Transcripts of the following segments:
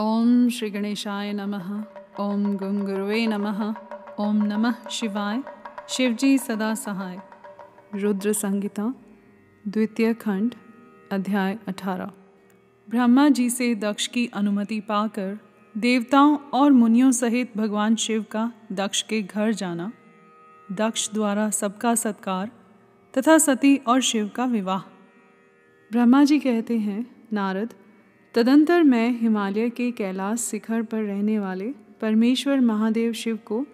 ओम श्री गणेशाय नमः। ओम गंग नमः। ओम नमः शिवाय। शिवजी सदा सहाय। रुद्र संगीता द्वितीय खंड, अध्याय अठारह। ब्रह्मा जी से दक्ष की अनुमति पाकर देवताओं और मुनियों सहित भगवान शिव का दक्ष के घर जाना, दक्ष द्वारा सबका सत्कार तथा सती और शिव का विवाह। ब्रह्मा जी कहते हैं, नारद तदंतर मैं हिमालय के कैलाश शिखर पर रहने वाले परमेश्वर महादेव शिव को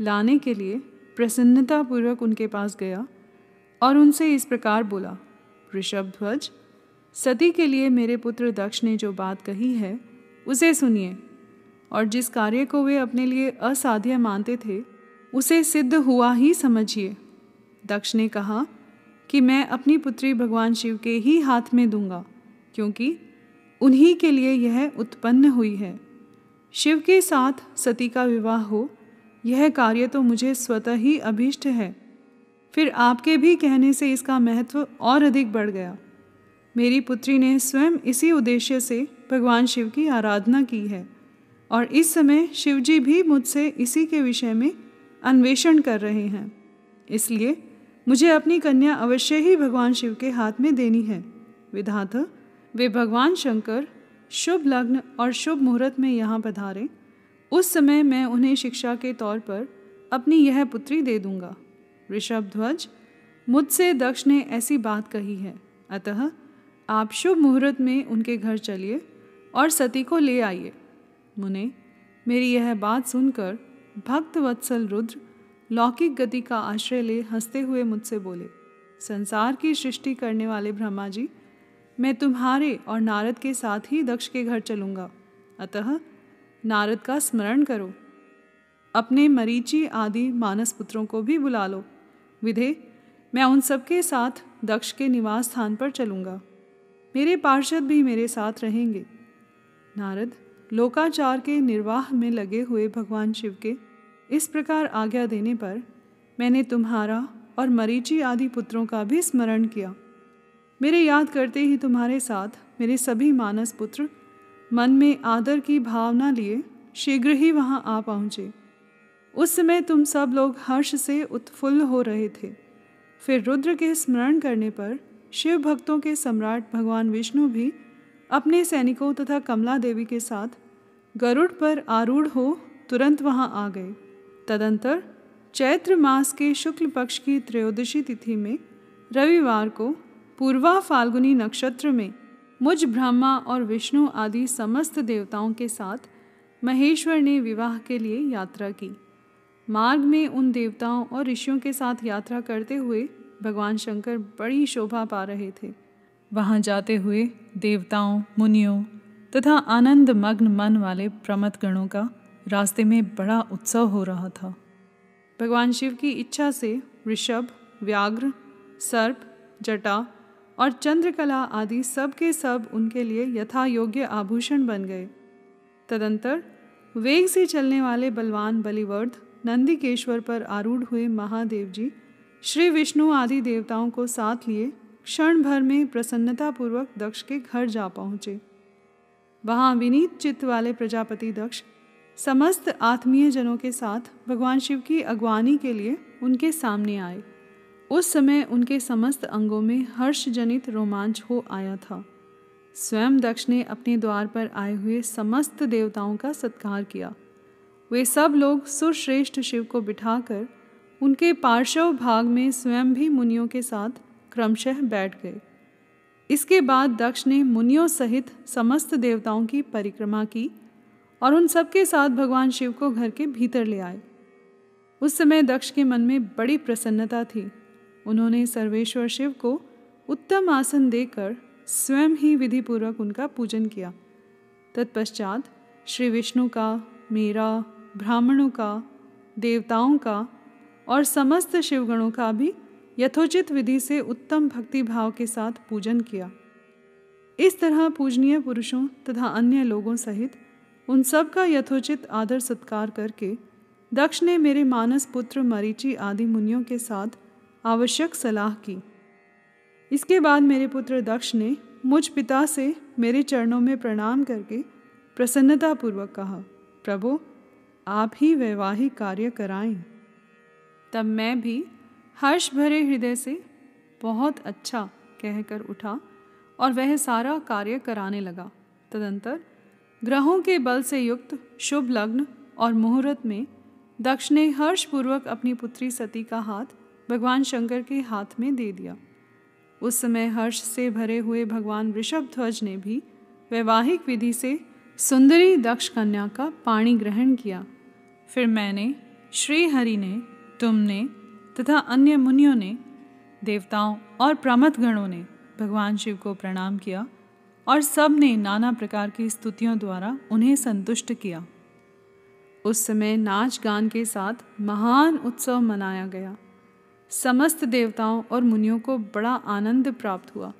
लाने के लिए प्रसन्नतापूर्वक उनके पास गया और उनसे इस प्रकार बोला, ऋषभ ध्वज, सती के लिए मेरे पुत्र दक्ष ने जो बात कही है, उसे सुनिए। और जिस कार्य को वे अपने लिए असाध्य मानते थे, उसे सिद्ध हुआ ही समझिए। दक्ष ने कहा कि मैं अपनी पुत्री भगवान शिव के ही हाथ में दूँगा, क्योंकि उन्हीं के लिए यह उत्पन्न हुई है। शिव के साथ सती का विवाह हो, यह कार्य तो मुझे स्वतः ही अभीष्ट है। फिर आपके भी कहने से इसका महत्व और अधिक बढ़ गया। मेरी पुत्री ने स्वयं इसी उद्देश्य से भगवान शिव की आराधना की है और इस समय शिवजी भी मुझसे इसी के विषय में अन्वेषण कर रहे हैं। इसलिए मुझे अपनी कन्या अवश्य ही भगवान शिव के हाथ में देनी है। विधाता वे भगवान शंकर शुभ लग्न और शुभ मुहूर्त में यहाँ पधारे। उस समय मैं उन्हें शिक्षा के तौर पर अपनी यह पुत्री दे दूँगा। ऋषभ ध्वज, मुझसे दक्ष ने ऐसी बात कही है। अतः आप शुभ मुहूर्त में उनके घर चलिए और सती को ले आइए। मुने, मेरी यह बात सुनकर भक्त वत्सल रुद्र लौकिक गति का आश्रय ले हँसते हुए मुझसे बोले, संसार की सृष्टि करने वाले ब्रह्मा जी मैं तुम्हारे और नारद के साथ ही दक्ष के घर चलूँगा। अतः नारद का स्मरण करो। अपने मरीची आदि मानस पुत्रों को भी बुला लो। विधे, मैं उन सबके साथ दक्ष के निवास स्थान पर चलूँगा। मेरे पार्षद भी मेरे साथ रहेंगे। नारद, लोकाचार के निर्वाह में लगे हुए भगवान शिव के इस प्रकार आज्ञा देने पर मैंने तुम्हारा और मरीची आदि पुत्रों का भी स्मरण किया। मेरे याद करते ही तुम्हारे साथ मेरे सभी मानस पुत्र, मन में आदर की भावना लिए शीघ्र ही वहाँ आ पहुँचे। उस समय तुम सब लोग हर्ष से उत्फुल्ल हो रहे थे। फिर रुद्र के स्मरण करने पर शिव भक्तों के सम्राट भगवान विष्णु भी अपने सैनिकों तथा कमला देवी के साथ गरुड़ पर आरूढ़ हो तुरंत वहाँ आ गए। तदंतर चैत्र मास के शुक्ल पक्ष की त्रयोदशी तिथि में रविवार को पूर्वा फाल्गुनी नक्षत्र में मुझ ब्रह्मा और विष्णु आदि समस्त देवताओं के साथ महेश्वर ने विवाह के लिए यात्रा की। मार्ग में उन देवताओं और ऋषियों के साथ यात्रा करते हुए भगवान शंकर बड़ी शोभा पा रहे थे। वहाँ जाते हुए देवताओं, मुनियों तथा आनंद मग्न मन वाले प्रमथ गणों का रास्ते में बड़ा उत्सव हो रहा था। भगवान शिव की इच्छा से ऋषभ, व्याघ्र, सर्प, जटा और चंद्रकला आदि सब के सब उनके लिए यथा योग्य आभूषण बन गए। तदंतर वेग से चलने वाले बलवान बलिवर्ध, नंदिकेश्वर पर आरूढ़ हुए महादेव जी श्री विष्णु आदि देवताओं को साथ लिए क्षण भर में प्रसन्नतापूर्वक दक्ष के घर जा पहुँचे। वहाँ विनीत चित्त वाले प्रजापति दक्ष, समस्त आत्मीय जनों के साथ भगवान शिव की अगवानी के लिए उनके सामने आए। उस समय उनके समस्त अंगों में हर्ष जनित रोमांच हो आया था। स्वयं दक्ष ने अपने द्वार पर आए हुए समस्त देवताओं का सत्कार किया। वे सब लोग सुरश्रेष्ठ शिव को बिठाकर उनके पार्श्व भाग में स्वयं भी मुनियों के साथ क्रमशः बैठ गए। इसके बाद दक्ष ने मुनियों सहित समस्त देवताओं की परिक्रमा की और उन सबके साथ भगवान शिव को घर के भीतर ले आए। उस समय दक्ष के मन में बड़ी प्रसन्नता थी। उन्होंने सर्वेश्वर शिव को उत्तम आसन देकर स्वयं ही विधिपूर्वक उनका पूजन किया। तत्पश्चात श्री विष्णु का, मेरा, ब्राह्मणों का, देवताओं का और समस्त शिवगणों का भी यथोचित विधि से उत्तम भक्ति भाव के साथ पूजन किया। इस तरह पूजनीय पुरुषों तथा अन्य लोगों सहित उन सब का यथोचित आदर सत्कार करके दक्ष ने मेरे मानस पुत्र मरीचि आदि मुनियों के साथ आवश्यक सलाह की। इसके बाद मेरे पुत्र दक्ष ने मुझ पिता से मेरे चरणों में प्रणाम करके प्रसन्नतापूर्वक कहा, प्रभु, आप ही वैवाहिक कार्य कराएँ तब मैं भी हर्ष भरे हृदय से बहुत अच्छा कहकर उठा और वह सारा कार्य कराने लगा। तदंतर ग्रहों के बल से युक्त शुभ लग्न और मुहूर्त में दक्ष ने हर्षपूर्वक अपनी पुत्री सती का हाथ भगवान शंकर के हाथ में दे दिया। उस समय हर्ष से भरे हुए भगवान वृषभ ध्वज ने भी वैवाहिक विधि से सुंदरी दक्ष कन्या का पाणी ग्रहण किया। फिर मैंने श्री हरि ने, तुमने तथा अन्य मुनियों ने, देवताओं और प्रमथ गणों ने भगवान शिव को प्रणाम किया और सबने नाना प्रकार की स्तुतियों द्वारा उन्हें संतुष्ट किया। उस समय नाच गान के साथ महान उत्सव मनाया गया। समस्त देवताओं और मुनियों को बड़ा आनंद प्राप्त हुआ।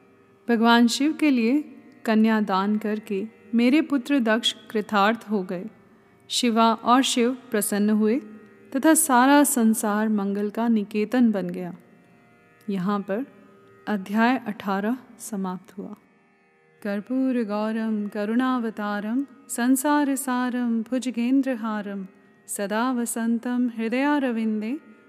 भगवान शिव के लिए कन्या दान करके मेरे पुत्र दक्ष कृतार्थ हो गए। शिवा और शिव प्रसन्न हुए तथा सारा संसार मंगल का निकेतन बन गया। यहाँ पर अध्याय अठारह समाप्त हुआ। कर्पूर गौरम, करुणावतारम, संसार सारम, भुजगेंद्रहारम, सदा वसंतम, हृदयारविंदे